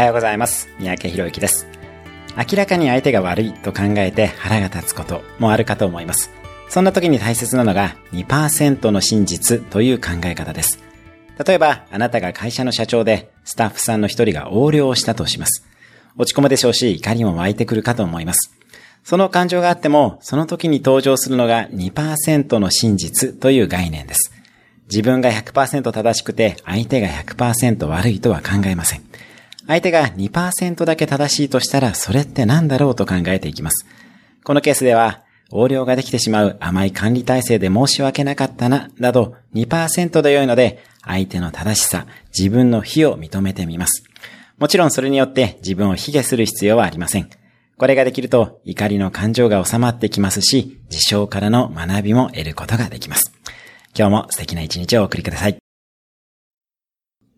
はようございます。三宅博之です。明らかに相手が悪いと考えて腹が立つこともあるかと思います。そんな時に大切なのが2%の真実という考え方です。例えば、あなたが会社の社長で、スタッフさんの一人が横領をしたとします。落ち込むでしょうし、怒りも湧いてくるかと思います。その感情があっても、その時に登場するのが2%の真実という概念です。自分が100%正しくて、相手が100%悪いとは考えません。相手が2%だけ正しいとしたら、それって何だろうと考えていきます。このケースでは、横領ができてしまう甘い管理体制で申し訳なかったな、など2%で良いので、相手の正しさ、自分の非を認めてみます。もちろんそれによって自分を卑下する必要はありません。これができると怒りの感情が収まってきますし、事象からの学びも得ることができます。今日も素敵な一日をお送りください。